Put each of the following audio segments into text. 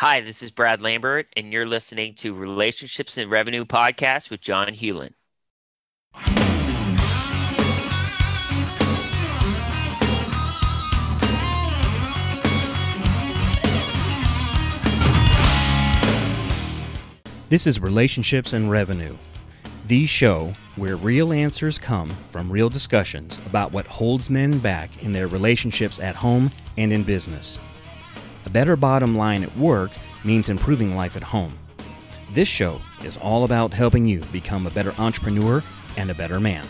Hi, this is Brad Lambert, and you're listening to Relationships and Revenue Podcast with John Hewlin. This is Relationships and Revenue, the show where real answers come from real discussions about what holds men back in their relationships at home and in business. A better bottom line at work means improving life at home. This show is all about helping you become a better entrepreneur and a better man.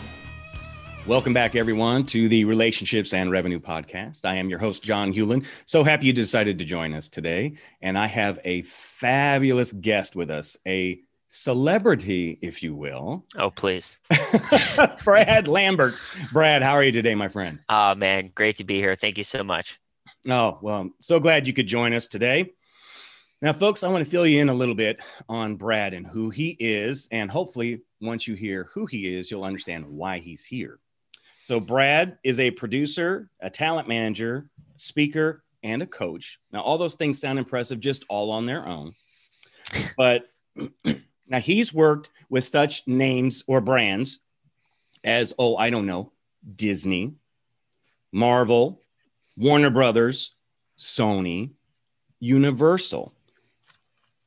Welcome back, everyone, to the Relationships and Revenue Podcast. I am your host, John Hewlin. So happy you decided to join us today. And I have a fabulous guest with us, a celebrity, if you will. Oh, please. Brad Lambert. Brad, how are you today, my friend? Oh, man. Great to be here. Thank you so much. Oh, well, I'm so glad you could join us today. Now, folks, I want to fill you in a little bit on Brad and who he is. And hopefully, once you hear who he is, you'll understand why he's here. So, Brad is a producer, a talent manager, speaker, and a coach. Now, all those things sound impressive just all on their own. But now he's worked with such names or brands as, oh, I don't know, Disney, Marvel, Warner Brothers, Sony, Universal.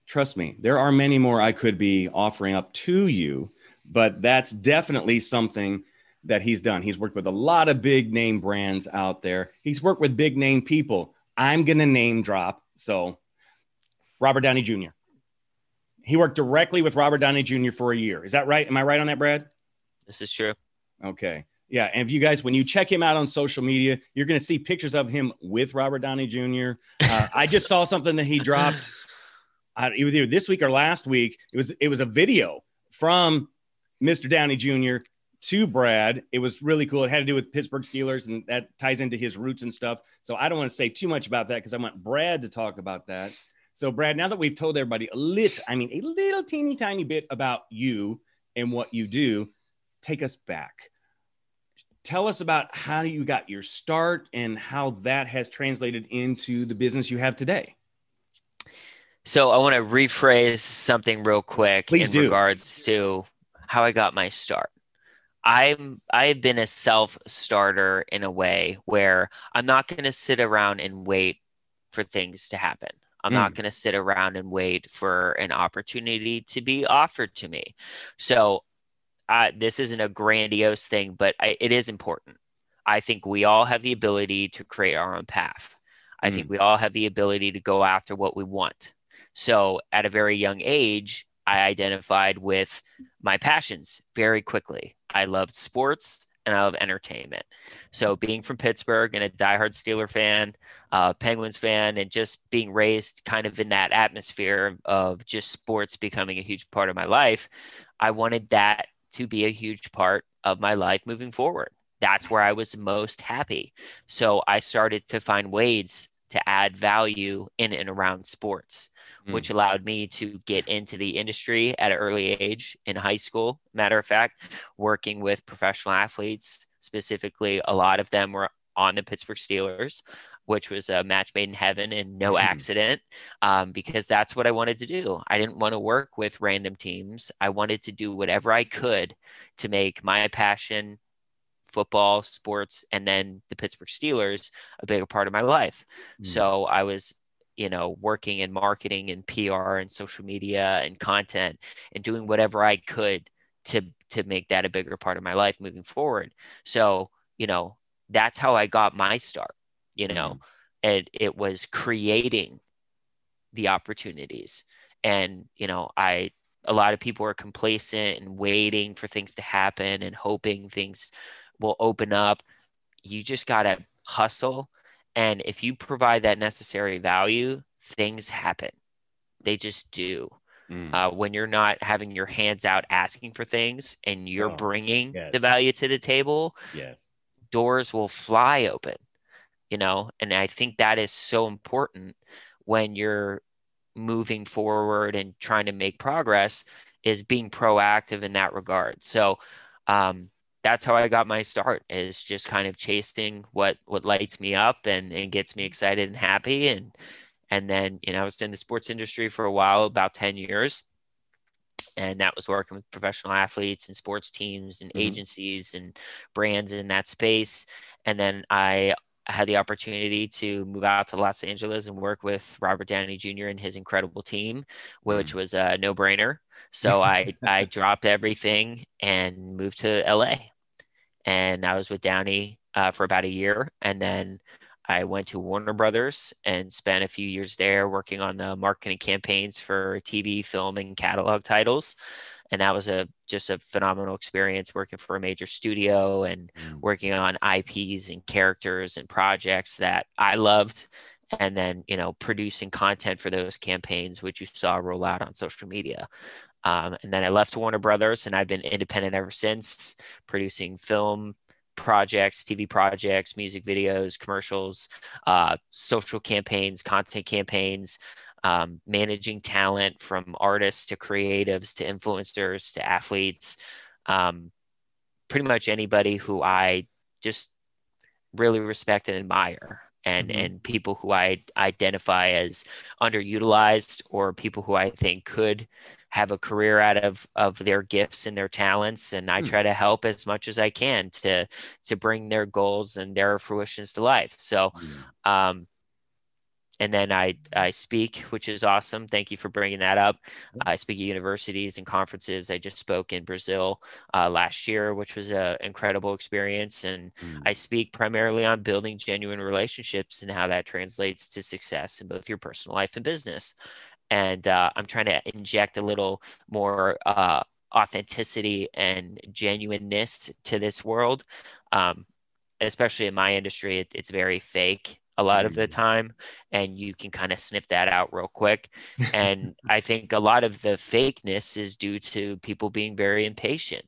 Trust me, there are many more I could be offering up to you, but that's definitely something that he's done. He's worked with a lot of big name brands out there. He's worked with big name people. I'm going to name drop. So, Robert Downey Jr. He worked directly with Robert Downey Jr. for a year. Is that right? Am I right on that, Brad? This is true. Okay. Yeah. And if you guys, when you check him out on social media, you're going to see pictures of him with Robert Downey Jr. Uh, I just saw something that he dropped. Uh, it was either this week or last week. It was it was a video from Mr. Downey Jr. to Brad. It was really cool. It had to do with Pittsburgh Steelers, and that ties into his roots and stuff. So I don't want to say too much about that because I want Brad to talk about that. So Brad, now that we've told everybody a little, I mean a little teeny tiny bit about you and what you do, take us back tell us about how you got your start and how that has translated into the business you have today. So I want to rephrase something real quick Please in do. regards to how I got my start. I'm I've been a self-starter in a way where I'm not going to sit around and wait for things to happen. I'm Mm. not going to sit around and wait for an opportunity to be offered to me. So uh, this isn't a grandiose thing, but I, it is important. I think we all have the ability to create our own path. I think we all have the ability to go after what we want. So at a very young age, I identified with my passions very quickly. I loved sports and I love entertainment. So being from Pittsburgh and a diehard Steeler fan, uh, Penguins fan, and just being raised kind of in that atmosphere of just sports becoming a huge part of my life, I wanted that to be a huge part of my life moving forward. That's where I was most happy. So I started to find ways to add value in and around sports, Mm. which allowed me to get into the industry at an early age in high school. Matter of fact, working with professional athletes, specifically, a lot of them were on the Pittsburgh Steelers, which was a match made in heaven and no Mhm. accident, um, because that's what I wanted to do. I didn't want to work with random teams. I wanted to do whatever I could to make my passion, football, sports, and then the Pittsburgh Steelers a bigger part of my life. Mm. So I was, you know, working in marketing and PR and social media and content and doing whatever I could to to make that a bigger part of my life moving forward. So, you know, that's how I got my start, you know. And it was creating the opportunities. And, you know, I a lot of people are complacent and waiting for things to happen and hoping things will open up. You just got to hustle. And if you provide that necessary value, things happen. They just do. Mm. Uh, when you're not having your hands out asking for things and you're Oh, bringing yes. the value to the table, yes. doors will fly open, you know? And I think that is so important when you're moving forward and trying to make progress is being proactive in that regard. So, um, that's how I got my start is just kind of chasing what what lights me up and, and gets me excited and happy and and then you know I was in the sports industry for a while, about ten years, and that was working with professional athletes and sports teams and mm-hmm. agencies and brands in that space. And then I had the opportunity to move out to Los Angeles and work with Robert Downey Jr. and his incredible team, which mm. was a no brainer. So I, I dropped everything and moved to LA. And I was with Downey uh, for about a year. And then I went to Warner Brothers and spent a few years there working on the marketing campaigns for TV, film, and catalog titles and that was a just a phenomenal experience working for a major studio and mm. working on IPs and characters and projects that I loved and then you know producing content for those campaigns which you saw roll out on social media um, and then I left Warner Brothers and I've been independent ever since producing film projects, TV projects, music videos, commercials, uh, social campaigns, content campaigns, um, managing talent from artists to creatives to influencers to athletes, um, pretty much anybody who I just really respect and admire. And, mm-hmm. and people who I identify as underutilized or people who I think could have a career out of of their gifts and their talents and i hmm. try to help as much as i can to to bring their goals and their fruitions to life so um and then I, I speak, which is awesome. Thank you for bringing that up. I speak at universities and conferences. I just spoke in Brazil uh, last year, which was an incredible experience. And mm. I speak primarily on building genuine relationships and how that translates to success in both your personal life and business. And uh, I'm trying to inject a little more uh, authenticity and genuineness to this world. Um, especially in my industry, it, it's very fake a lot of the mm. time and you can kind of sniff that out real quick and i think a lot of the fakeness is due to people being very impatient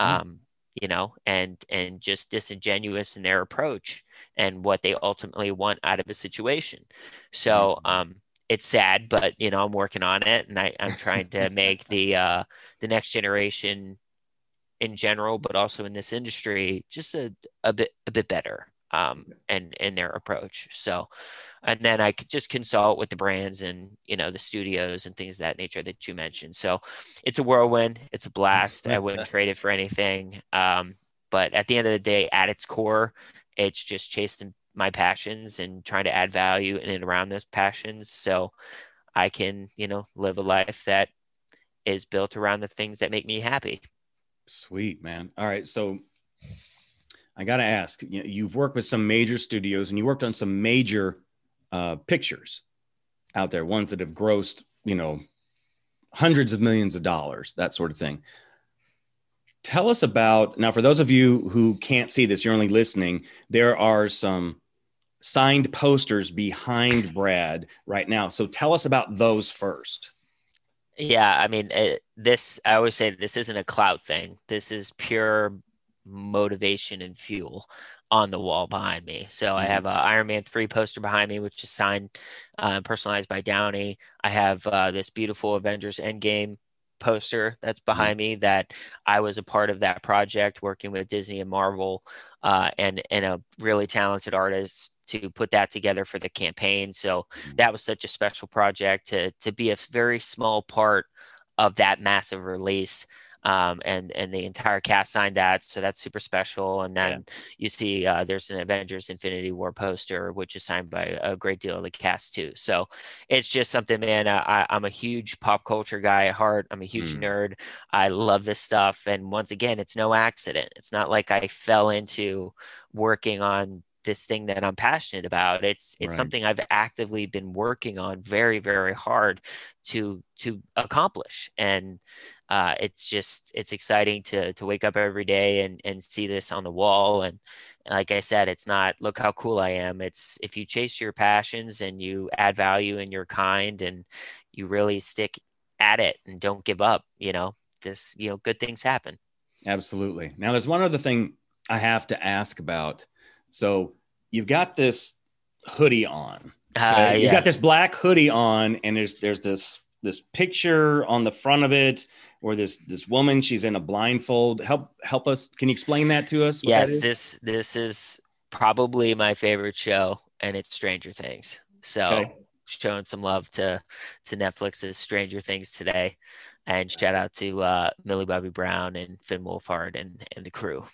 mm. um, you know and and just disingenuous in their approach and what they ultimately want out of a situation so mm. um, it's sad but you know i'm working on it and I, i'm trying to make the uh, the next generation in general but also in this industry just a, a bit a bit better um, and in their approach. So, and then I could just consult with the brands and you know the studios and things of that nature that you mentioned. So, it's a whirlwind. It's a blast. I wouldn't trade it for anything. Um, but at the end of the day, at its core, it's just chasing my passions and trying to add value in and around those passions. So, I can you know live a life that is built around the things that make me happy. Sweet man. All right, so I got to ask, you have worked with some major studios and you worked on some major uh, pictures out there, ones that have grossed, you know, hundreds of millions of dollars, that sort of thing. Tell us about now, for those of you who can't see this, you're only listening, there are some signed posters behind Brad right now. So tell us about those first. Yeah, I mean, it, this, I always say this isn't a clout thing. This is pure motivation and fuel on the wall behind me. So mm-hmm. I have a Iron Man 3 poster behind me, which is signed uh, personalized by Downey. I have uh, this beautiful Avengers Endgame poster that's mm-hmm. behind mm-hmm. me that I was a part of that project working with Disney and Marvel uh, and, and a really talented artist to put that together for the campaign. So mm-hmm. that was such a special project to, to be a very small part of that massive release um, and and the entire cast signed that, so that's super special. And then yeah. you see uh, there's an Avengers Infinity War poster, which is signed by a great deal of the cast too. So it's just something, man. Uh, I, I'm a huge pop culture guy at heart. I'm a huge mm. nerd. I love this stuff, and once again, it's no accident. It's not like I fell into working on this thing that I'm passionate about. It's it's right. something I've actively been working on very very hard to to accomplish. And uh, it's just it's exciting to to wake up every day and and see this on the wall and like I said, it's not look how cool I am. It's if you chase your passions and you add value and you're kind and you really stick at it and don't give up, you know, this, you know, good things happen. Absolutely. Now there's one other thing I have to ask about. So you've got this hoodie on. Okay? Uh, yeah. You got this black hoodie on, and there's there's this this picture on the front of it or this this woman she's in a blindfold help help us can you explain that to us yes this this is probably my favorite show and it's stranger things so okay. showing some love to to Netflix's Stranger Things today, and shout out to uh, Millie Bobby Brown and Finn Wolfhard and and the crew.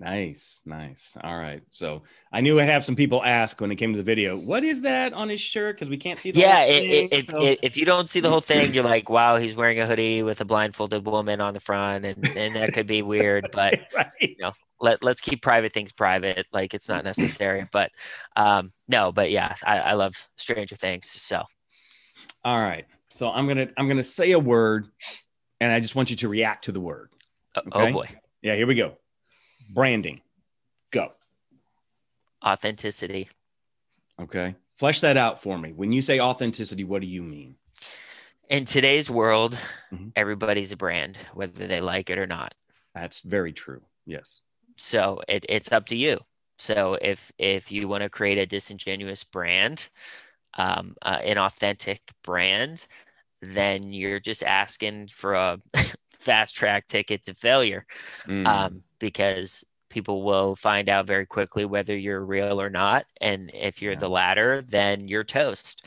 Nice, nice. All right. So I knew I'd have some people ask when it came to the video, what is that on his shirt? Because we can't see the yeah, it, it, so... it, if you don't see the whole thing, you're like, wow, he's wearing a hoodie with a blindfolded woman on the front, and, and that could be weird, but right. you know, let, let's keep private things private. Like it's not necessary. but um, no, but yeah, I, I love Stranger Things. So all right. So I'm gonna I'm gonna say a word and I just want you to react to the word. Oh, okay? Oh boy. Yeah, here we go. Branding. Go. Authenticity. Okay. Flesh that out for me. When you say authenticity, what do you mean? In today's world, mm-hmm. everybody's a brand, whether they like it or not. That's very true. Yes. So it, it's up to you. So if if you want to create a disingenuous brand, um, uh, an authentic brand, then you're just asking for a fast track ticket to failure. Mm. Um, because people will find out very quickly whether you're real or not. And if you're yeah. the latter, then you're toast.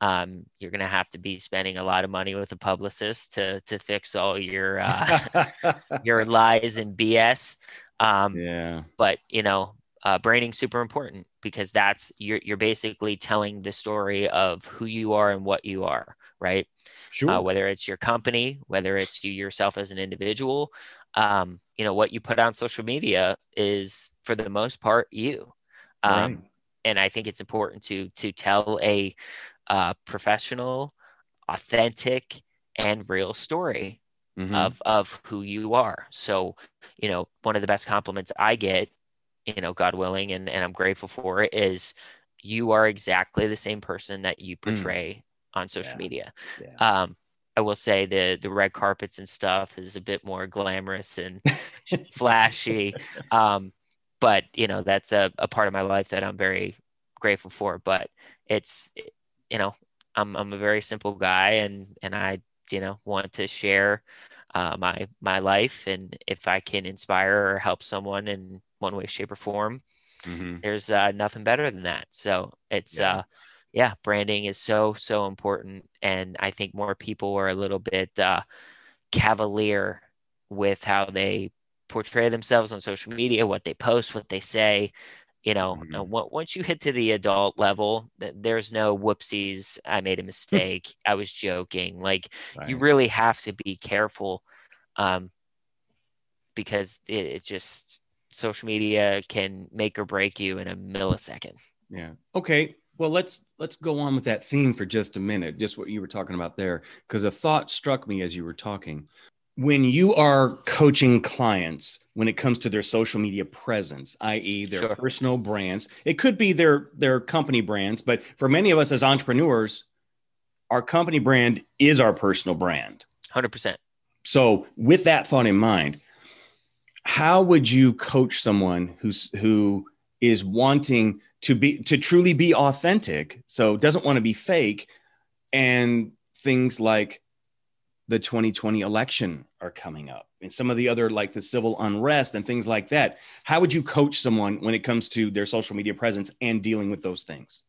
Um, you're going to have to be spending a lot of money with a publicist to to fix all your uh, your lies and BS. Um, yeah. But you know, uh, branding super important because that's you're you're basically telling the story of who you are and what you are, right? Sure. Uh, whether it's your company, whether it's you yourself as an individual, um, you know what you put on social media is for the most part you um, right. and i think it's important to to tell a uh, professional authentic and real story mm-hmm. of of who you are so you know one of the best compliments i get you know god willing and, and i'm grateful for it is you are exactly the same person that you mm. portray mm. on social yeah. media yeah. um I will say the the red carpets and stuff is a bit more glamorous and flashy. Um, but you know that's a, a part of my life that I'm very grateful for. But it's you know I'm I'm a very simple guy and and I you know want to share uh, my my life and if I can inspire or help someone in one way, shape, or form, mm-hmm. there's uh, nothing better than that. So it's yeah. uh yeah, branding is so, so important. And I think more people are a little bit uh, cavalier with how they portray themselves on social media, what they post, what they say. You know, mm-hmm. once you hit to the adult level, there's no whoopsies. I made a mistake. I was joking. Like, right. you really have to be careful um, because it, it just social media can make or break you in a millisecond. Yeah. Okay well let's let's go on with that theme for just a minute just what you were talking about there because a thought struck me as you were talking. When you are coaching clients when it comes to their social media presence i.e their sure. personal brands it could be their their company brands but for many of us as entrepreneurs our company brand is our personal brand. 100% so with that thought in mind how would you coach someone who's who is wanting to be to truly be authentic so doesn't want to be fake and things like the 2020 election are coming up and some of the other like the civil unrest and things like that. How would you coach someone when it comes to their social media presence and dealing with those things?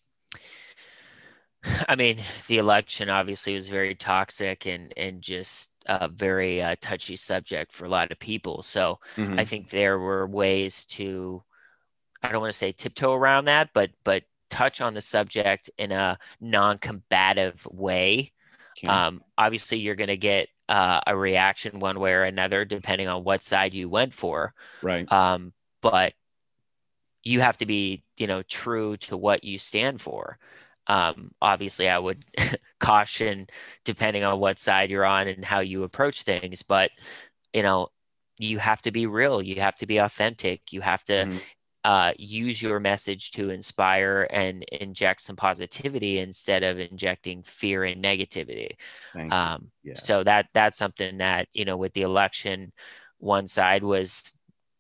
I mean the election obviously was very toxic and and just a very uh, touchy subject for a lot of people. So mm-hmm. i think there were ways to I don't want to say tiptoe around that, but but touch on the subject in a non-combative way. Okay. Um, obviously, you're going to get uh, a reaction one way or another, depending on what side you went for. Right. Um, but you have to be, you know, true to what you stand for. Um, obviously, I would caution depending on what side you're on and how you approach things. But you know, you have to be real. You have to be authentic. You have to mm-hmm uh, use your message to inspire and inject some positivity instead of injecting fear and negativity. Um. So that that's something that you know with the election, one side was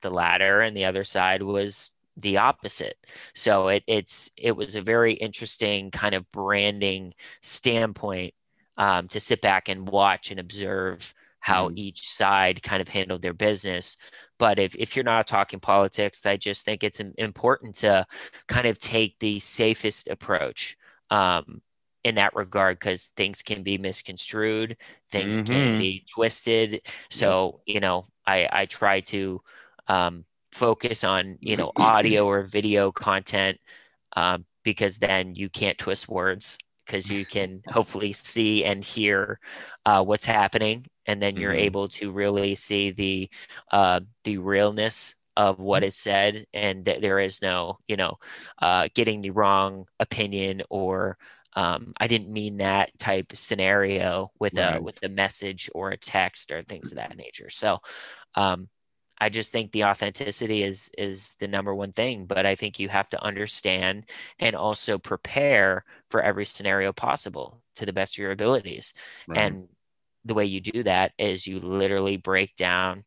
the latter and the other side was the opposite. So it it's it was a very interesting kind of branding standpoint um, to sit back and watch and observe how mm. each side kind of handled their business but if, if you're not talking politics, I just think it's important to kind of take the safest approach. Um, in that regard because things can be misconstrued, things Mhm. can be twisted. So, you know, I, I try to um, focus on, you know, audio or video content um, because then you can't twist words because you can hopefully see and hear uh, what's happening. And then you're Mhm. able to really see the uh, the realness of what is said and that there is no, you know, uh, getting the wrong opinion or um, I didn't mean that type scenario with a with a message or a text or things of that nature. So um, I just think the authenticity is is the number one thing, but I think you have to understand and also prepare for every scenario possible to the best of your abilities. Right. And the way you do that is you literally break down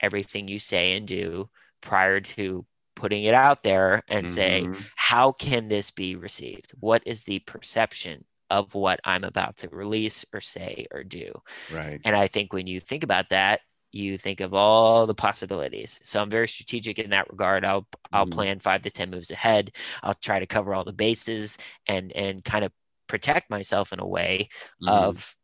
everything you say and do prior to putting it out there and say, Mhm. how can this be received? What is the perception of what I'm about to release or say or do? Right. And I think when you think about that, you think of all the possibilities. So I'm very strategic in that regard. I'll I'll Mhm. plan five to ten moves ahead. I'll try to cover all the bases and and kind of protect myself in a way Mhm. of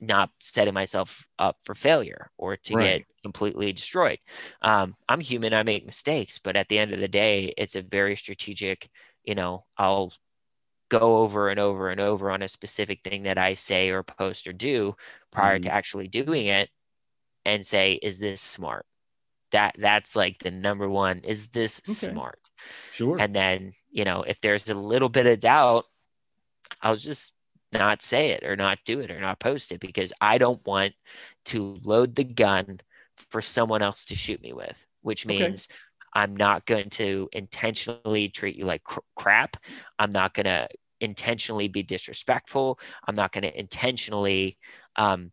not setting myself up for failure or to Right. get completely destroyed. Um, I'm human. I make mistakes, but at the end of the day, it's a very strategic. You know, I'll go over and over and over on a specific thing that I say or post or do prior to Mhm. actually doing it and say, is this smart? That that's like the number one. Is this Okay. smart? Sure. And then, you know, if there's a little bit of doubt, I'll just not say it or not do it or not post it because I don't want to load the gun for someone else to shoot me with, which Okay. means I'm not going to intentionally treat you like cr- crap. I'm not going to intentionally be disrespectful. I'm not going to intentionally um,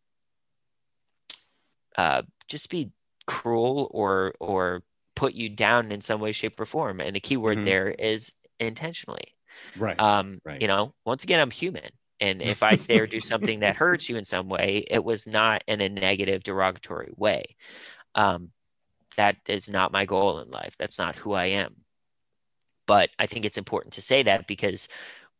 uh, just be cruel or or put you down in some way, shape, or form. And the key word Mhm. there is intentionally. right. Um, Right. you know, once again, I'm human. And if I say or do something that hurts you in some way, it was not in a negative, derogatory way. Um, that is not my goal in life. That's not who I am. But I think it's important to say that because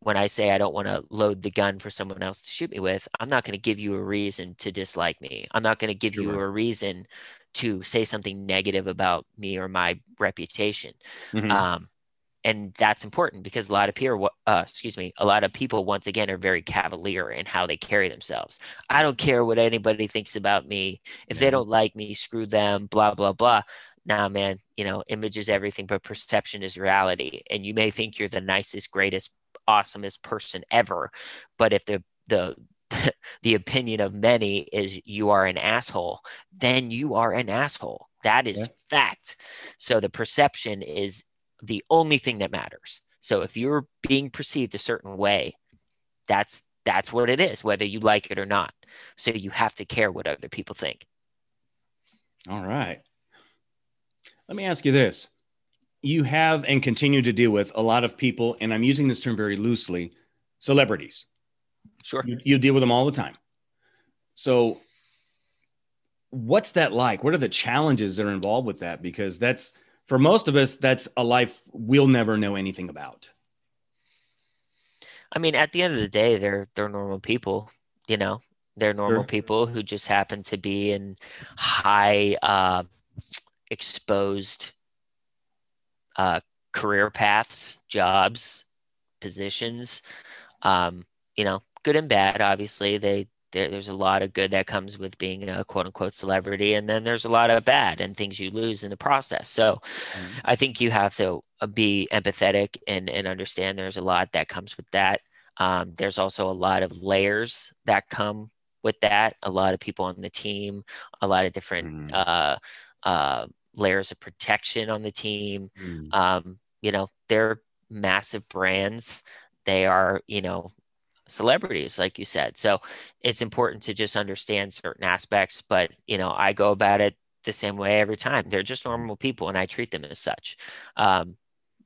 when I say I don't want to load the gun for someone else to shoot me with, I'm not going to give you a reason to dislike me. I'm not going to give you a reason to say something negative about me or my reputation. Mhm. Um, and that's important because a lot of people, uh, excuse me, a lot of people, once again, are very cavalier in how they carry themselves. I don't care what anybody thinks about me. If they don't like me, screw them, blah, blah, blah. Nah, man, you know, image is everything, but perception is reality. And you may think you're the nicest, greatest, awesomest person ever. But if the, the, the opinion of many is you are an asshole, then you are an asshole. That is Yeah. fact. So the perception is the only thing that matters. So if you're being perceived a certain way, that's that's what it is, whether you like it or not. So you have to care what other people think. All right. Let me ask you this. You have and continue to deal with a lot of people, and I'm using this term very loosely celebrities. Sure. You, you deal with them all the time. So, what's that like? What are the challenges that are involved with that? Because that's for most of us, that's a life we'll never know anything about. I mean, at the end of the day, they're they're normal people, you know. They're normal Sure. people who just happen to be in high uh, exposed uh, career paths, jobs, positions. Um, you know, good and bad. Obviously, they there's a lot of good that comes with being a quote unquote celebrity, and then there's a lot of bad and things you lose in the process. So, I think you have to uh, be empathetic and, and understand there's a lot that comes with that. Um, there's also a lot of layers that come with that. A lot of people on the team, a lot of different Mhm. uh, uh, layers of protection on the team. Mm. Um, you know, they're massive brands. They are, you know, celebrities, like you said. So it's important to just understand certain aspects. But, you know, I go about it the same way every time. They're just normal people and I treat them as such. Um,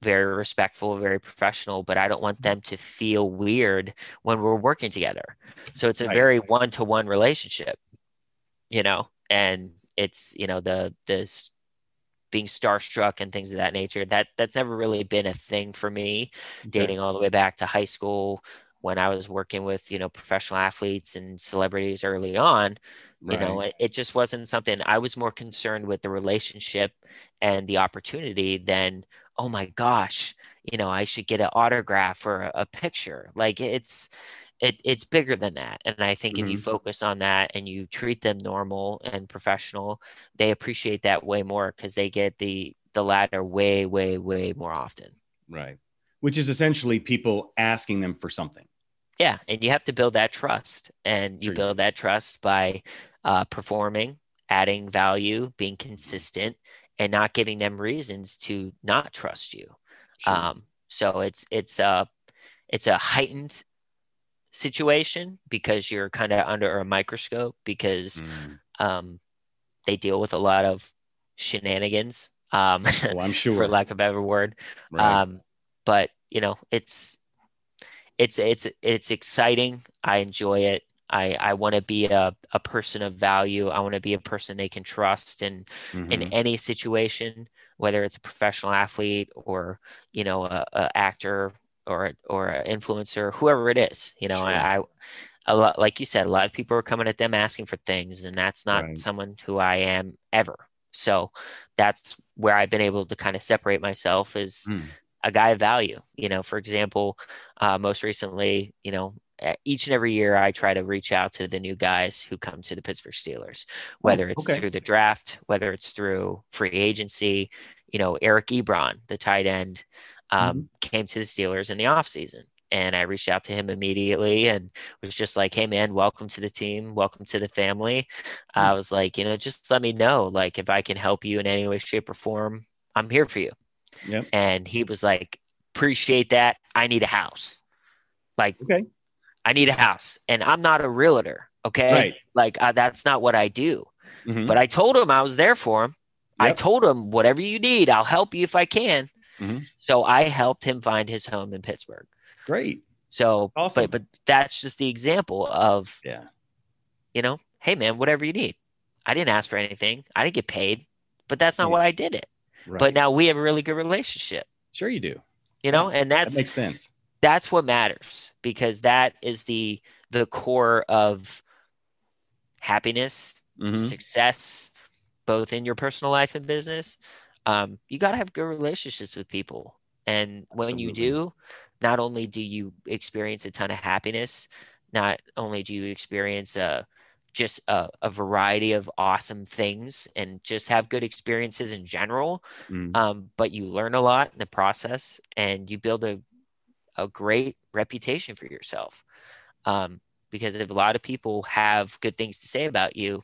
very respectful, very professional, but I don't want them to feel weird when we're working together. So it's a very one to one relationship, you know, and it's, you know, the, the, being starstruck and things of that nature that that's never really been a thing for me Okay. dating all the way back to high school when I was working with, you know, professional athletes and celebrities early on, right. you know, it, it, just wasn't something I was more concerned with the relationship and the opportunity than, oh my gosh, you know, I should get an autograph or a, a picture. Like it's, it, it's bigger than that. And I think mm-hmm. if you mm-hmm. focus on that and you treat them normal and professional, they appreciate that way more because they get the, the latter way, way, way more often. Right. Which is essentially people asking them for something. Yeah. And you have to build that trust. And you sure. build that trust by uh, performing, adding value, being consistent, and not giving them reasons to not trust you. Sure. Um, so it's it's a it's a heightened situation because you're kind of under a microscope because mm. um, they deal with a lot of shenanigans um, well, I'm sure, for lack of a better word. Right. Um, but you know, it's it's it's it's exciting. I enjoy it. I I want to be a, a person of value. I want to be a person they can trust in mm-hmm. in any situation, whether it's a professional athlete or you know a, a actor or or an influencer, whoever it is. You know, sure. I, I a lot like you said, a lot of people are coming at them asking for things, and that's not right. someone who I am ever. So that's where I've been able to kind of separate myself as mm. a guy of value. You know, for example, uh, most recently, you know, each and every year I try to reach out to the new guys who come to the Pittsburgh Steelers, oh, whether it's okay. through the draft, whether it's through free agency. You know, Eric Ebron, the tight end, um, mm-hmm. came to the Steelers in the offseason and I reached out to him immediately and was just like, "Hey, man, welcome to the team, welcome to the family." Mm-hmm. I was like, you know, just let me know, like, if I can help you in any way, shape, or form, I'm here for you. Yep. And he was like, "Appreciate that. I need a house. Like, okay, I need a house, and I'm not a realtor. Okay, right. like uh, that's not what I do." Mm-hmm. But I told him I was there for him. Yep. I told him, whatever you need, I'll help you if I can. Mm-hmm. So I helped him find his home in Pittsburgh. Great. So, awesome. but, but that's just the example of, yeah, you know, hey man, whatever you need. I didn't ask for anything. I didn't get paid, but that's not yeah. why I did it. Right. But now we have a really good relationship. Sure, you do. You know, and that's that makes sense. That's what matters because that is the the core of happiness, mm-hmm. success, both in your personal life and business. Um, you got to have good relationships with people, and when Absolutely. you do, not only do you experience a ton of happiness, not only do you experience a just a, a variety of awesome things and just have good experiences in general, mm. um, but you learn a lot in the process and you build a a great reputation for yourself. Um, because if a lot of people have good things to say about you,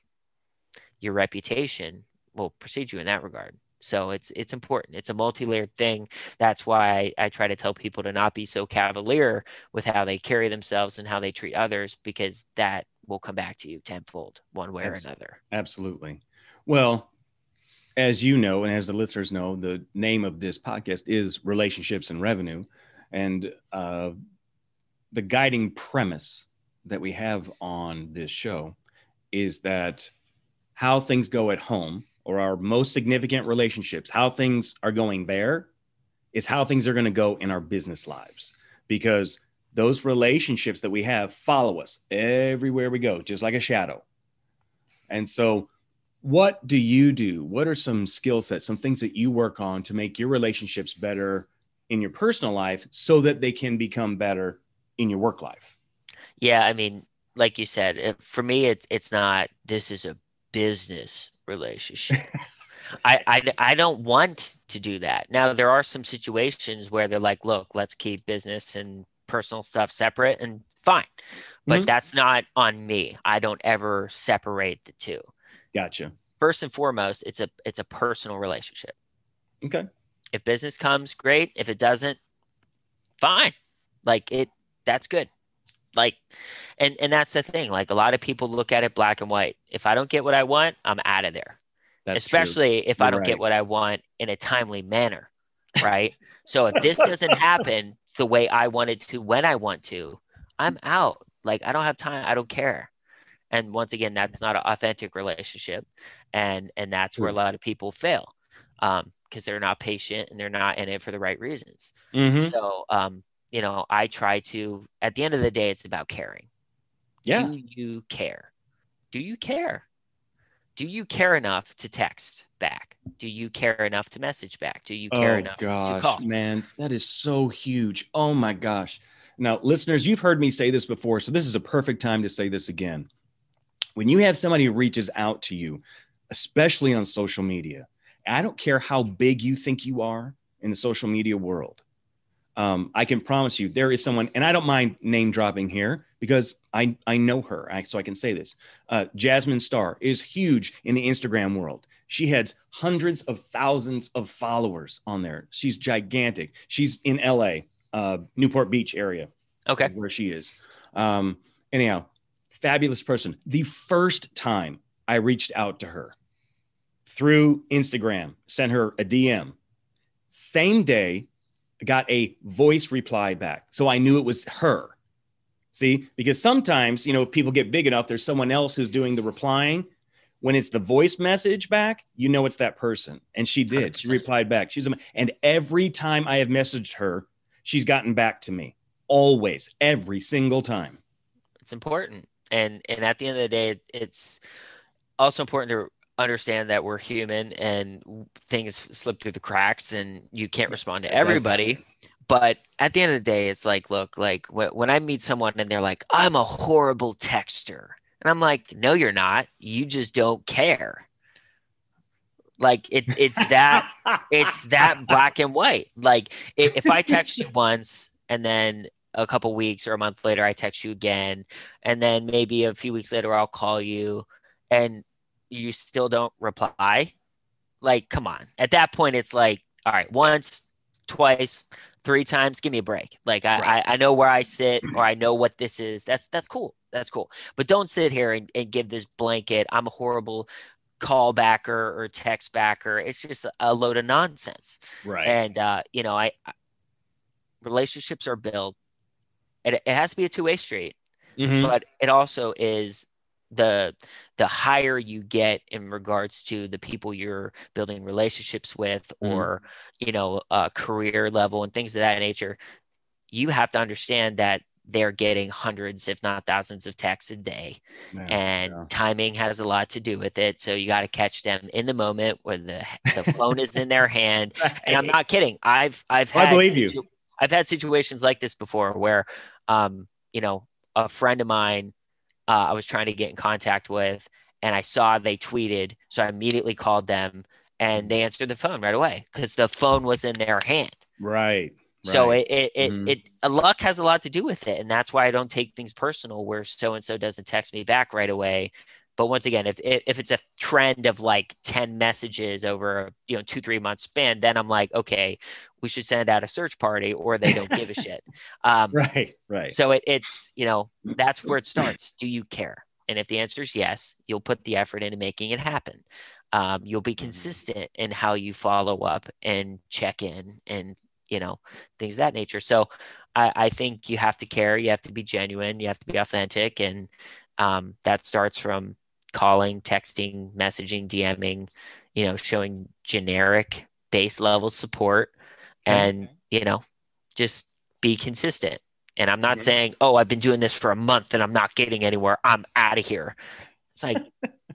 your reputation will precede you in that regard. So it's it's important. It's a multi-layered thing. That's why I, I, try to tell people to not be so cavalier with how they carry themselves and how they treat others, because that will come back to you tenfold, one way Absolutely. or another. Absolutely. Well, as you know, and as the listeners know, the name of this podcast is relationships and revenue, and uh, the guiding premise that we have on this show is that how things go at home or our most significant relationships, how things are going there is how things are going to go in our business lives because those relationships that we have follow us everywhere we go, just like a shadow. And so, what do you do? What are some skill sets, some things that you work on to make your relationships better in your personal life so that they can become better in your work life? Yeah, I mean, like you said, for me, it's it's not. This is a business relationship. I, I I don't want to do that. Now there are some situations where they're like, look, let's keep business and personal stuff separate and fine. But mm-hmm. that's not on me. I don't ever separate the two. Gotcha. First and foremost, it's a it's a personal relationship. Okay. If business comes, great. If it doesn't, fine. Like it that's good like and and that's the thing like a lot of people look at it black and white. If i don't get what i want i'm out of there. That's especially true. if You're i don't right. get what i want in a timely manner right? So if this doesn't happen the way i wanted to when i want to i'm out. Like i don't have time. I don't care. And once again that's not an authentic relationship. And and that's where a lot of people fail um because they're not patient and they're not in it for the right reasons. Mm-hmm. so um you know, I try to, at the end of the day, it's about caring. Yeah. Do you care? Do you care? Do you care enough to text back? Do you care enough to message back? Do you care oh, enough gosh, to call? Man, that is so huge. Oh my gosh. Now, listeners, you've heard me say this before, so this is a perfect time to say this again. When you have somebody who reaches out to you, especially on social media, I don't care how big you think you are in the social media world. Um, I can promise you there is someone, and I don't mind name dropping here because I, I know her, so I can say this. Uh, Jasmine Star is huge in the Instagram world. She has hundreds of thousands of followers on there. She's gigantic. She's in LA, uh, Newport Beach area. Okay. Where she is. Um, anyhow, fabulous person. The first time I reached out to her through Instagram, sent her a DM. Same day, got a voice reply back. So I knew it was her. See, because sometimes, you know, if people get big enough, there's someone else who's doing the replying. When it's the voice message back, you know it's that person. And she did. 100%. She replied back. She's and every time I have messaged her, she's gotten back to me. Always, every single time. It's important. And and at the end of the day, it's also important to understand that we're human and things slip through the cracks and you can't respond to everybody. But at the end of the day it's like look like when i meet someone and they're like i'm a horrible texter and i'm like no you're not. You just don't care. Like it, it's that it's that black and white. Like if i text you once and then a couple weeks or a month later i text you again and then maybe a few weeks later i'll call you and you still don't reply, like, come on. At that point, it's like, all right, once, twice, three times, give me a break. Like I, right. I, I, know where I sit or I know what this is. That's that's cool. That's cool. But don't sit here and, and give this blanket. I'm a horrible call backer or text backer. It's just a load of nonsense. Right. And uh, you know, I, I relationships are built. It, it has to be a two way street, mm-hmm. but it also is the the higher you get in regards to the people you're building relationships with mm. or you know a career level and things of that nature you have to understand that they're getting hundreds if not thousands of texts a day Man, and yeah. timing has a lot to do with it so you got to catch them in the moment when the, the phone is in their hand and i'm not kidding i've i've had I believe situ- you i've had situations like this before where um you know a friend of mine uh, I was trying to get in contact with, and I saw they tweeted, so I immediately called them, and they answered the phone right away because the phone was in their hand. Right. So it it it, mm-hmm. it luck has a lot to do with it, and that's why I don't take things personal. Where so and so doesn't text me back right away, but once again, if if it's a trend of like ten messages over you know two three months span, then I'm like, okay, we should send out a search party, or they don't give a shit. Um, right, right. So it, it's you know that's where it starts. Do you care? And if the answer is yes, you'll put the effort into making it happen. Um, you'll be mm-hmm. consistent in how you follow up and check in and you know things that nature. So I, I think you have to care. You have to be genuine. You have to be authentic, and um, that starts from calling, texting, messaging, DMing, you know, showing generic base level support and, you know, just be consistent. And I'm not saying, oh, I've been doing this for a month and I'm not getting anywhere. I'm out of here. It's like,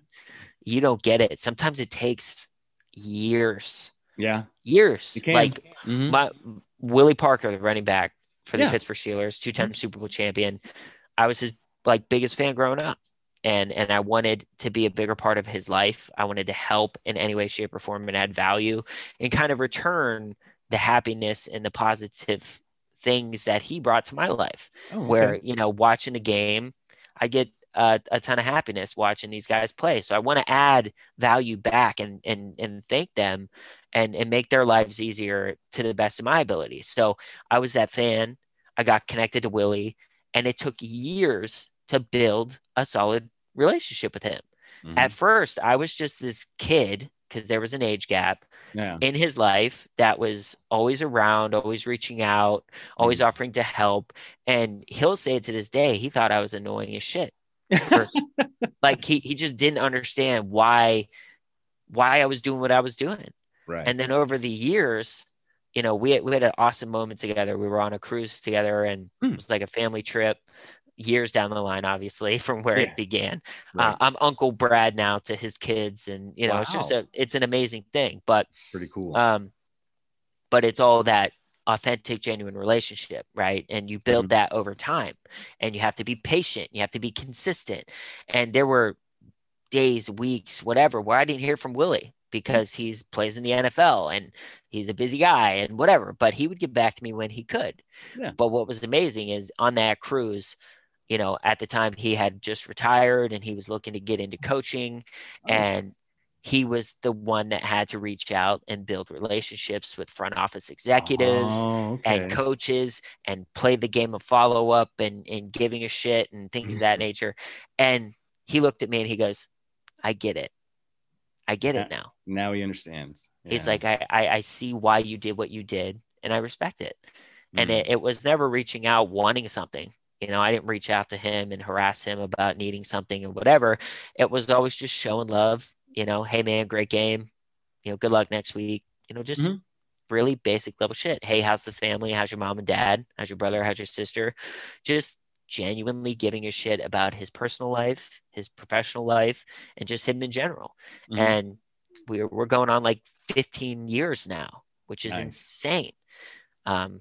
you don't get it. Sometimes it takes years. Yeah. Years. Like mm-hmm. my Willie Parker, the running back for the yeah. Pittsburgh Steelers, two time mm-hmm. Super Bowl champion. I was his like biggest fan growing up and and I wanted to be a bigger part of his life. I wanted to help in any way, shape, or form and add value and kind of return the happiness and the positive things that he brought to my life. Oh, okay. Where you know, watching the game, I get a, a, ton of happiness watching these guys play. So I want to add value back and and and thank them and and make their lives easier to the best of my ability. So I was that fan. I got connected to Willie, and it took years to build a solid relationship with him. Mm-hmm. At first, I was just this kid because there was an age gap yeah. in his life that was always around, always reaching out, always mm-hmm. offering to help. And he'll say it to this day, he thought I was annoying as shit. like he he just didn't understand why why I was doing what I was doing. Right. And then over the years, you know, we had, we had an awesome moment together. We were on a cruise together, and Hmm. it was like a family trip. Years down the line, obviously, from where Yeah. it began. Right. Uh, I'm Uncle Brad now to his kids, and you know, it's just a it's an amazing thing. But Pretty cool. um, but it's all that authentic, genuine relationship, right? And you build Mhm. that over time, and you have to be patient. You have to be consistent. And there were days, weeks, whatever, where I didn't hear from Willie because he's plays in the NFL and he's a busy guy and whatever. But he would get back to me when he could. Yeah. But what was amazing is on that cruise. You know, at the time he had just retired and he was looking to get into coaching Oh, and he was the one that had to reach out and build relationships with front office executives Oh, okay. and coaches and play the game of follow up and, and giving a shit and things of that nature. And he looked at me and he goes, I get it. I get it now. now he understands. He's like, I, I, I see why you did what you did and I respect it. And Mm. it, it was never reaching out wanting something. You know, I didn't reach out to him and harass him about needing something or whatever. It was always just showing love. You know, hey man, great game. You know, good luck next week. You know, just Mhm. really basic level shit. Hey, how's the family? How's your mom and dad? How's your brother? How's your sister? Just genuinely giving a shit about his personal life, his professional life, and just him in general. Mhm. And we're we're going on like 15 years now, which is Nice. insane. Um,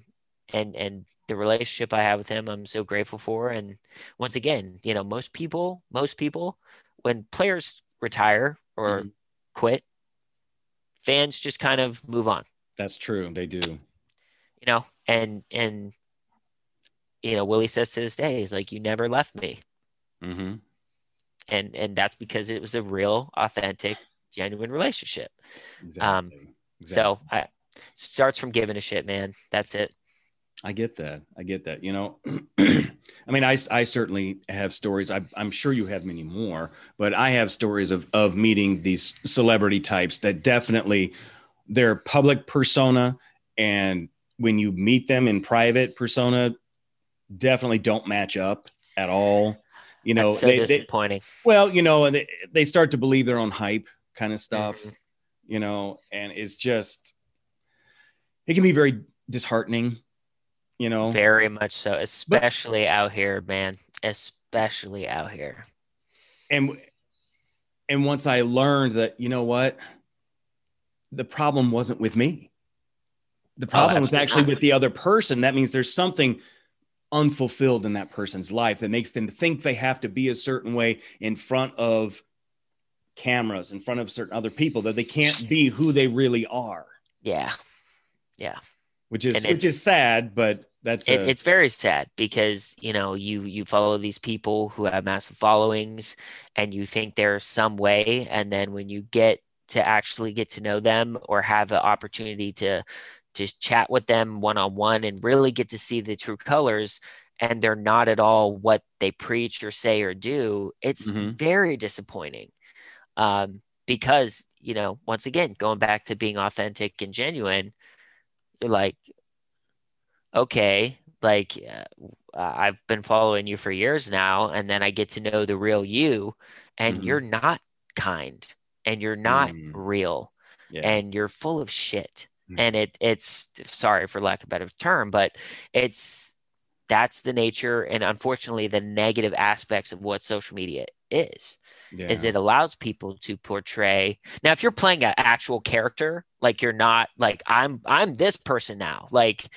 and and the relationship I have with him, I'm so grateful for. And once again, you know, most people, most people, when players retire or Mhm. quit, fans just kind of move on, That's true. They do. you know, and and you know, Willie says to this day, he's like, You never left me. Mm-hmm. And and that's because it was a real, authentic, genuine relationship. Exactly. So Exactly. I starts from giving a shit, man. That's it. I get that. I get that. You know, I mean, I, I certainly have stories. I, I'm sure you have many more, but I have stories of, of meeting these celebrity types that definitely their public persona and when you meet them in private persona definitely don't match up at all. You know, That's so they, they, disappointing. well, you know, and they, they start to believe their own hype kind of stuff, Mhm. you know, and it's just, it can be very disheartening, you know. Very much so, especially out here, man. Especially out here. and and once I learned that, you know what, the problem wasn't with me. The oh, problem was actually not. with the other person. That means there's something unfulfilled in that person's life that makes them think they have to be a certain way in front of cameras, in front of certain other people, that they can't be who they really are. Yeah. Yeah. Which is which is sad, but that's It, a- it's very sad because you know you you follow these people who have massive followings and you think they're some way and then when you get to actually get to know them or have an opportunity to just chat with them one on one and really get to see the true colors and they're not at all what they preach or say or do it's Mhm. very disappointing um, because you know once again going back to being authentic and genuine you're like okay, like uh, I've been following you for years now, and then I get to know the real you, and Mhm. you're not kind, and you're not Mm. real, yeah. and you're full of shit. Mm. And it it's sorry for lack of a better term, but it's that's the nature and unfortunately the negative aspects of what social media is is it allows people to portray now if you're playing an actual character like you're not like i'm i'm this person now like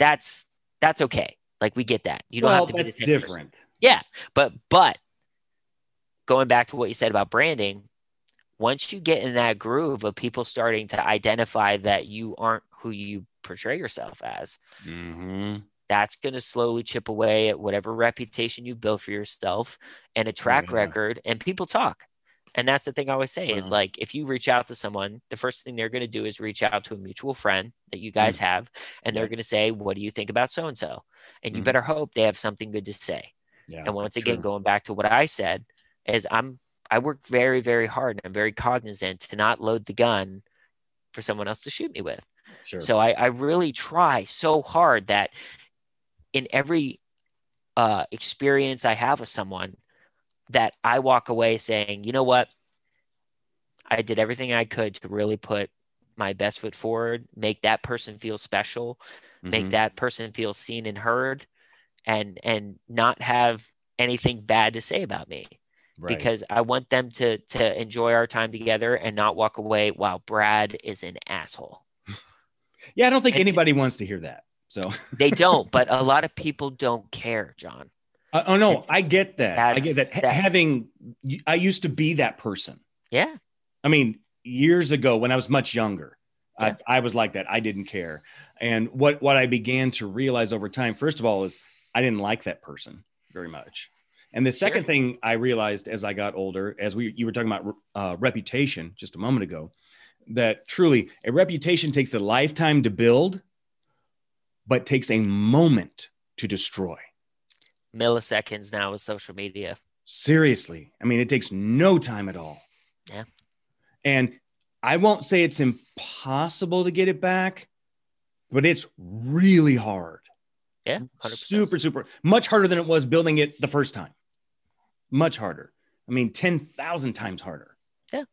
that's that's okay like we get that you don't well, have to be the that's person. different. yeah but but going back to what you said about branding once you get in that groove of people starting to identify that you aren't who you portray yourself as hmm that's going to slowly chip away at whatever reputation you built for yourself and a track yeah. record and people talk and that's the thing i always say is like if you reach out to someone the first thing they're going to do is reach out to a mutual friend that you guys have and they're Mm. Yeah. going to say what do you think about so and so and you Mhm. better hope they have something good to say Yeah. and once again true. going back to what i said is i'm i work very very hard and i'm very cognizant to not load the gun for someone else to shoot me with sure. so I, I really try so hard that in every uh, experience I have with someone, that I walk away saying, you know what, I did everything I could to really put my best foot forward, make that person feel special, mm-hmm. make that person feel seen and heard, and and not have anything bad to say about me. Right. Because I want them to to enjoy our time together and not walk away. Wow, Brad is an asshole. Yeah, I don't think and, anybody wants to hear that. So they don't, but a lot of people don't care, John. Uh, oh no, I get that. I get that. that. Having, I used to be that person. Yeah. I mean, years ago when I was much younger, yeah. I, I was like that. I didn't care. And what what I began to realize over time, first of all, is I didn't like that person very much. And the second sure. thing I realized as I got older, as we you were talking about uh, reputation just a moment ago, that truly a reputation takes a lifetime to build, but takes a moment to destroy. Milliseconds now with social media. Seriously. I mean, it takes no time at all. Yeah. And I won't say it's impossible to get it back, but it's really hard. Yeah. 100%. Super, super, much harder than it was building it the first time. Much harder. I mean, 10,000 times harder. Yeah.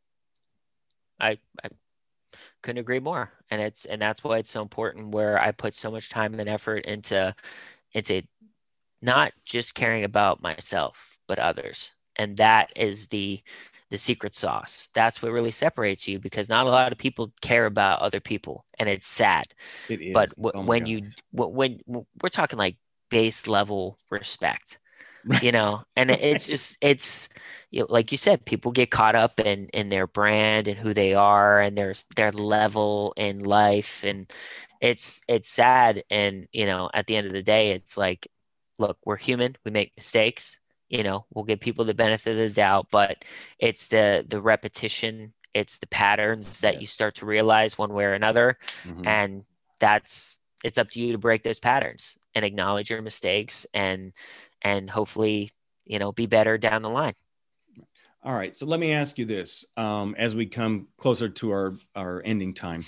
I, I couldn't agree more and it's and that's why it's so important where i put so much time and effort into into not just caring about myself but others and that is the the secret sauce that's what really separates you because not a lot of people care about other people and it's sad it is. but oh w- oh when gosh. you w- when we're talking like base level respect right. you know and it's just it's you know, like you said people get caught up in in their brand and who they are and their their level in life and it's it's sad and you know at the end of the day it's like look we're human we make mistakes you know we'll give people the benefit of the doubt but it's the the repetition it's the patterns that you start to realize one way or another mm-hmm. and that's it's up to you to break those patterns and acknowledge your mistakes and and hopefully, you know, be better down the line. All right. So let me ask you this um, as we come closer to our, our ending time.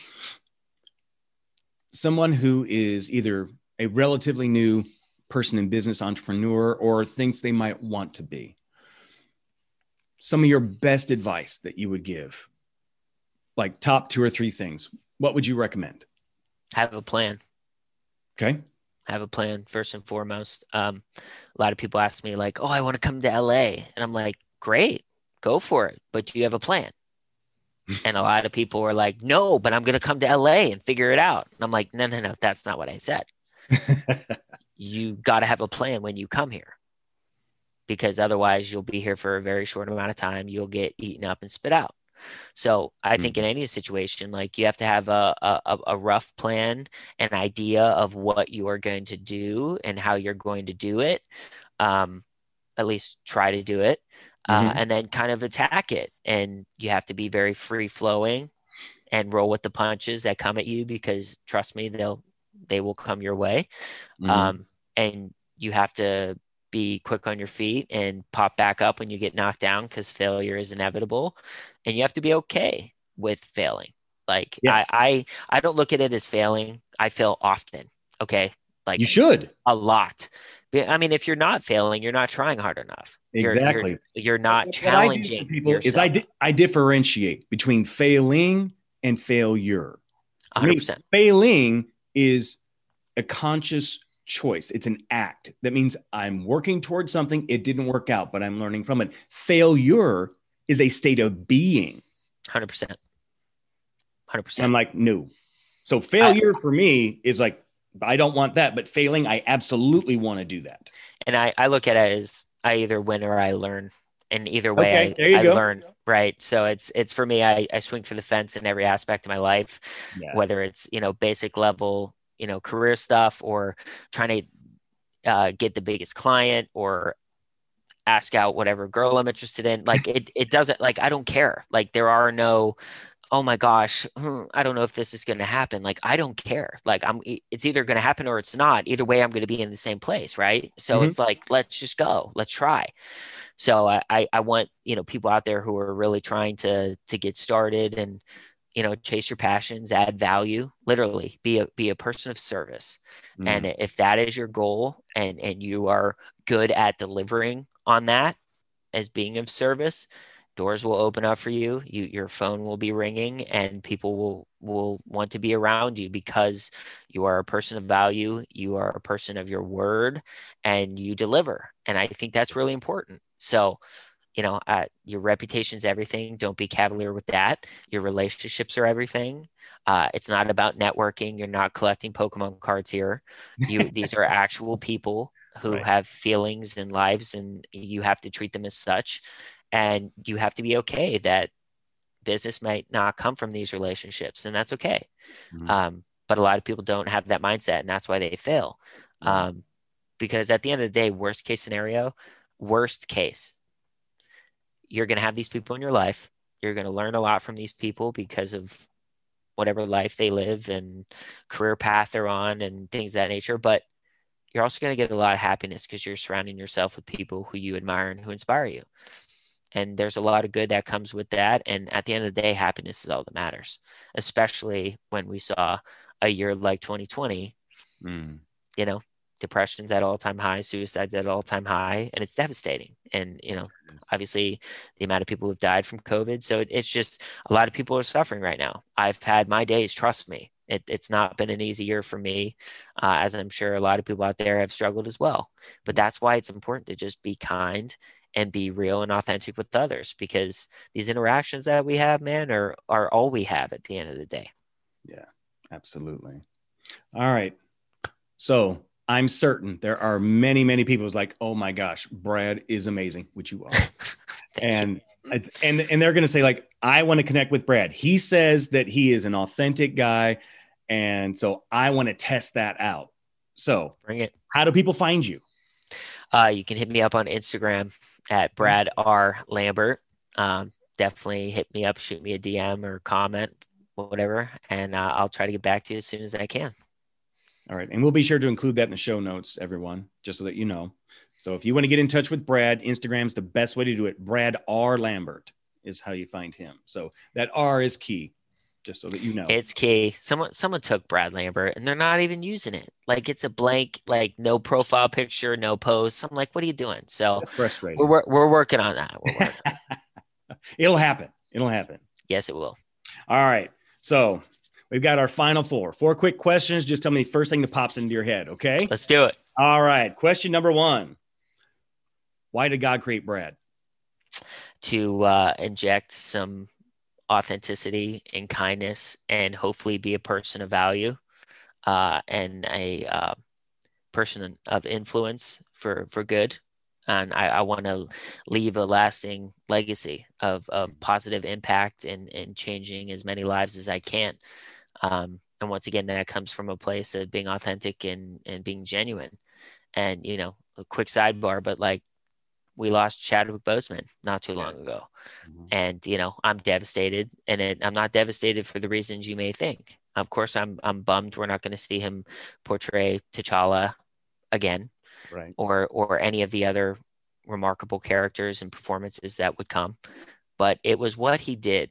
Someone who is either a relatively new person in business entrepreneur or thinks they might want to be, some of your best advice that you would give, like top two or three things, what would you recommend? Have a plan. Okay have a plan first and foremost. Um, a lot of people ask me like, "Oh, I want to come to LA," and I'm like, "Great, go for it, but do you have a plan?" and a lot of people are like, "No, but I'm going to come to LA and figure it out." And I'm like, "No, no, no, that's not what I said. you got to have a plan when you come here." Because otherwise, you'll be here for a very short amount of time. You'll get eaten up and spit out. So I think in mm-hmm. any situation, like you have to have a, a, a rough plan, an idea of what you are going to do and how you're going to do it. Um, at least try to do it, uh, mm-hmm. and then kind of attack it. And you have to be very free flowing and roll with the punches that come at you because trust me, they'll they will come your way. Mm-hmm. Um, and you have to be quick on your feet and pop back up when you get knocked down because failure is inevitable. And you have to be okay with failing. Like yes. I, I i don't look at it as failing. I fail often okay? Like you should. a lot. I mean if you're not failing you're not trying hard enough. Exactly you're, you're, you're not what challenging people yourself. is I, di- I differentiate between failing and failure. 100% failing is a conscious choice. It's an act. That means I'm working towards something. It didn't work out, but I'm learning from it. Failure is a state of being. 100%. 100%. I'm like, no. So failure I, for me is like, I don't want that, but failing, I absolutely want to do that. And I, I look at it as I either win or I learn. And either way, okay, I, I learn. Right. So it's, it's for me, I, I swing for the fence in every aspect of my life, yeah. whether it's, you know, basic level you know career stuff or trying to uh, get the biggest client or ask out whatever girl I'm interested in. Like it, it doesn't like I don't care. Like there are no, oh my gosh, hmm, I don't know if this is going to happen. Like I don't care. Like I'm, it's either going to happen or it's not. Either way, I'm going to be in the same place, right? So mm-hmm. it's like let's just go, let's try. So I, I, I want you know people out there who are really trying to to get started and you know chase your passions add value literally be a be a person of service mm. and if that is your goal and and you are good at delivering on that as being of service doors will open up for you. You your phone will be ringing and people will will want to be around you because you are a person of value, you are a person of your word and you deliver. And I think that's really important. So, you know, uh, your reputation is everything. Don't be cavalier with that. Your relationships are everything. Uh, it's not about networking. You're not collecting Pokemon cards here. You these are actual people who right. have feelings and lives, and you have to treat them as such and you have to be okay that business might not come from these relationships and that's okay mm-hmm. um, but a lot of people don't have that mindset and that's why they fail mm-hmm. um, because at the end of the day worst case scenario worst case you're going to have these people in your life. You're going to learn a lot from these people because of whatever life they live and career path they're on and things that nature. But you're also going to get a lot of happiness because you're surrounding yourself with people who you admire and who inspire you. And there's a lot of good that comes with that. And at the end of the day happiness is all that matters especially when we saw a year like 2020 mm. you know depression's at all-time high suicides at all-time high and it's devastating and you know obviously the amount of people who've died from covid so it's just a lot of people are suffering right now i've had my days trust me it, it's not been an easy year for me uh, as i'm sure a lot of people out there have struggled as well but that's why it's important to just be kind and be real and authentic with others because these interactions that we have, man, are are all we have at the end of the day. Yeah, absolutely. All right. So I'm certain there are many, many people who's like, oh my gosh, Brad is amazing, which you are. and you. and and they're gonna say, like, I want to connect with Brad. He says that he is an authentic guy. And so I want to test that out. So bring it. How do people find you? Uh, you can hit me up on Instagram at Brad R Lambert. Um, definitely hit me up, shoot me a DM or comment, whatever, and uh, I'll try to get back to you as soon as I can. All right, and we'll be sure to include that in the show notes, everyone, just so that you know. So if you want to get in touch with Brad, Instagram's the best way to do it. Brad R Lambert is how you find him. So that R is key just so that you know. It's key. Someone someone took Brad Lambert and they're not even using it. Like it's a blank, like no profile picture, no post. I'm like, what are you doing? So That's frustrating. We're we're working on that. Working It'll happen. It'll happen. Yes, it will. All right. So we've got our final four. Four quick questions. Just tell me the first thing that pops into your head. Okay. Let's do it. All right. Question number one. Why did God create Brad? To uh, inject some authenticity and kindness and hopefully be a person of value uh, and a uh, person of influence for, for good. And I, I want to leave a lasting legacy of, of positive impact and, and changing as many lives as I can. Um, and once again, that comes from a place of being authentic and, and being genuine. And, you know, a quick sidebar, but like we lost Chadwick Boseman not too long ago. Mm-hmm. And, you know, I'm devastated and it, I'm not devastated for the reasons you may think. Of course, I'm, I'm bummed we're not going to see him portray T'Challa again right. or, or any of the other remarkable characters and performances that would come. But it was what he did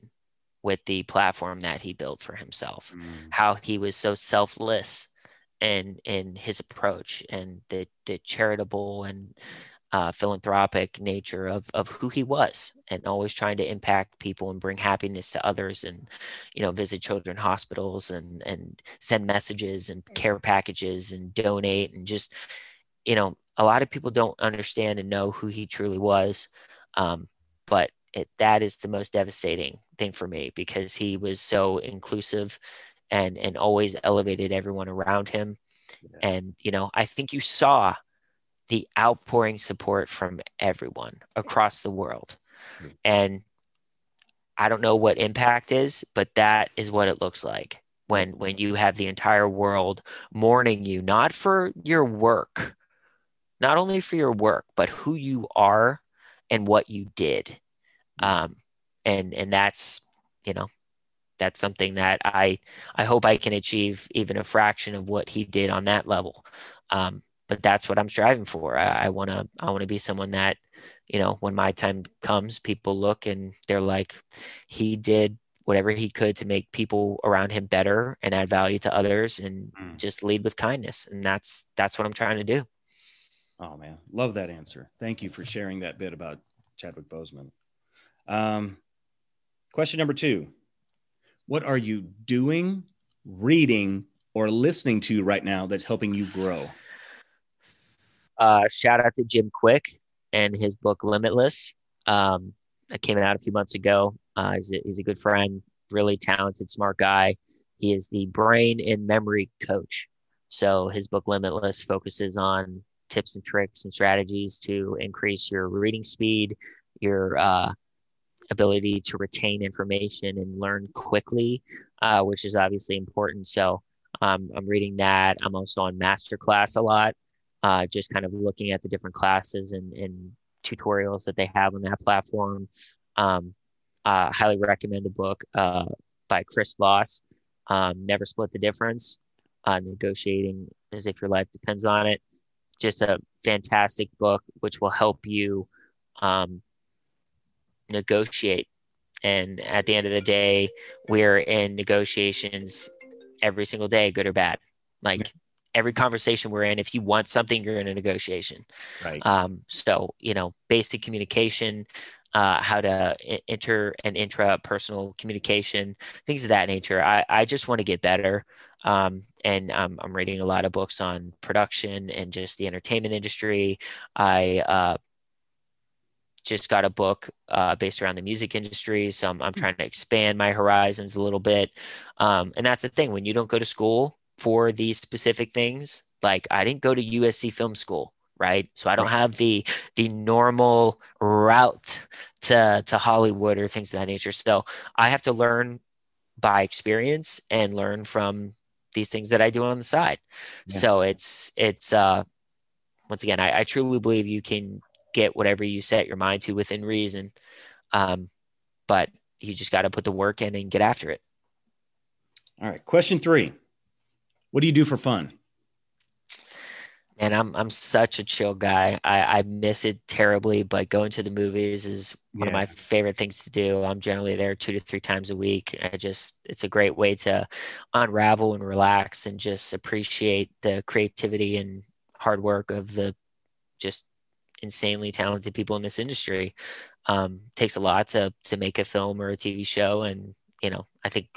with the platform that he built for himself, mm. how he was so selfless and in his approach and the, the charitable and uh, philanthropic nature of of who he was and always trying to impact people and bring happiness to others and you know visit children hospitals and and send messages and care packages and donate and just you know a lot of people don't understand and know who he truly was um, but it, that is the most devastating thing for me because he was so inclusive and and always elevated everyone around him yeah. and you know i think you saw the outpouring support from everyone across the world. Mm-hmm. And I don't know what impact is, but that is what it looks like when when you have the entire world mourning you not for your work, not only for your work, but who you are and what you did. Um, and and that's you know that's something that I I hope I can achieve even a fraction of what he did on that level. Um, but that's what I'm striving for. I want to I want to be someone that, you know, when my time comes, people look and they're like, he did whatever he could to make people around him better and add value to others and mm. just lead with kindness. And that's that's what I'm trying to do. Oh man, love that answer. Thank you for sharing that bit about Chadwick Boseman. Um, question number two What are you doing, reading, or listening to right now that's helping you grow? Uh, shout out to Jim Kwik and his book Limitless. Um, that came out a few months ago. Uh, he's, a, he's a good friend, really talented, smart guy. He is the brain and memory coach. So his book Limitless focuses on tips and tricks and strategies to increase your reading speed, your uh, ability to retain information and learn quickly, uh, which is obviously important. So um, I'm reading that. I'm also on Masterclass a lot, uh, just kind of looking at the different classes and, and tutorials that they have on that platform. Um, uh, highly recommend the book uh, by Chris Voss, um, Never Split the Difference, uh, Negotiating as if your life depends on it. Just a fantastic book, which will help you um, negotiate. And at the end of the day, we're in negotiations every single day, good or bad. Like every conversation we're in, if you want something, you're in a negotiation. Right. Um, so, you know, basic communication, uh, how to enter and intra-personal communication, things of that nature. I, I just want to get better. Um, and um, I'm reading a lot of books on production and just the entertainment industry. I uh, just got a book uh, based around the music industry. So I'm, I'm, trying to expand my horizons a little bit. Um, and that's the thing when you don't go to school for these specific things, like I didn't go to USC film school right so i don't have the the normal route to to hollywood or things of that nature so i have to learn by experience and learn from these things that i do on the side yeah. so it's it's uh once again I, I truly believe you can get whatever you set your mind to within reason um but you just got to put the work in and get after it all right question three what do you do for fun and I'm I'm such a chill guy. I, I miss it terribly, but going to the movies is one yeah. of my favorite things to do. I'm generally there two to three times a week. I just it's a great way to unravel and relax and just appreciate the creativity and hard work of the just insanely talented people in this industry. Um, takes a lot to to make a film or a TV show, and you know, I think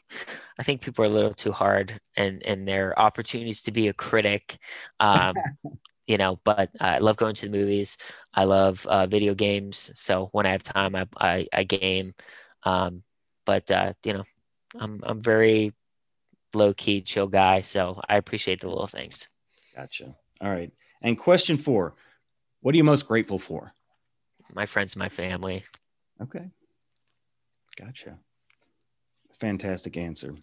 I think people are a little too hard and and their opportunities to be a critic. Um, you know, but I love going to the movies. I love uh, video games. So when I have time, I I, I game. Um, but uh, you know, I'm I'm very low key, chill guy. So I appreciate the little things. Gotcha. All right. And question four: What are you most grateful for? My friends, my family. Okay. Gotcha fantastic answer.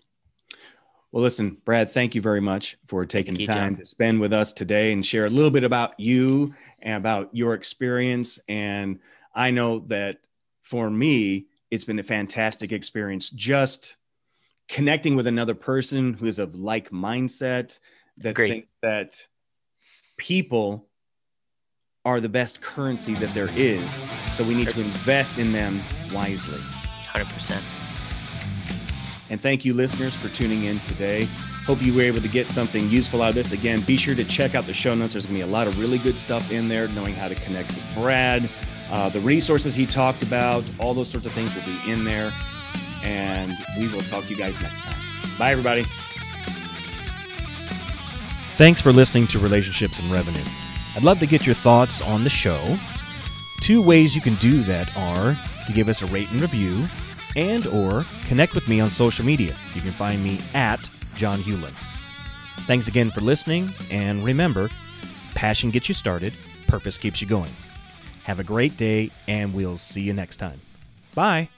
Well, listen, Brad, thank you very much for taking the time to spend with us today and share a little bit about you and about your experience. And I know that for me, it's been a fantastic experience just connecting with another person who is of like mindset that Great. thinks that people are the best currency that there is. So we need to invest in them wisely. 100%. And thank you, listeners, for tuning in today. Hope you were able to get something useful out of this. Again, be sure to check out the show notes. There's going to be a lot of really good stuff in there, knowing how to connect with Brad, uh, the resources he talked about, all those sorts of things will be in there. And we will talk to you guys next time. Bye, everybody. Thanks for listening to Relationships and Revenue. I'd love to get your thoughts on the show. Two ways you can do that are to give us a rate and review and or connect with me on social media. You can find me at John Hewlin. Thanks again for listening, and remember, passion gets you started, purpose keeps you going. Have a great day, and we'll see you next time. Bye.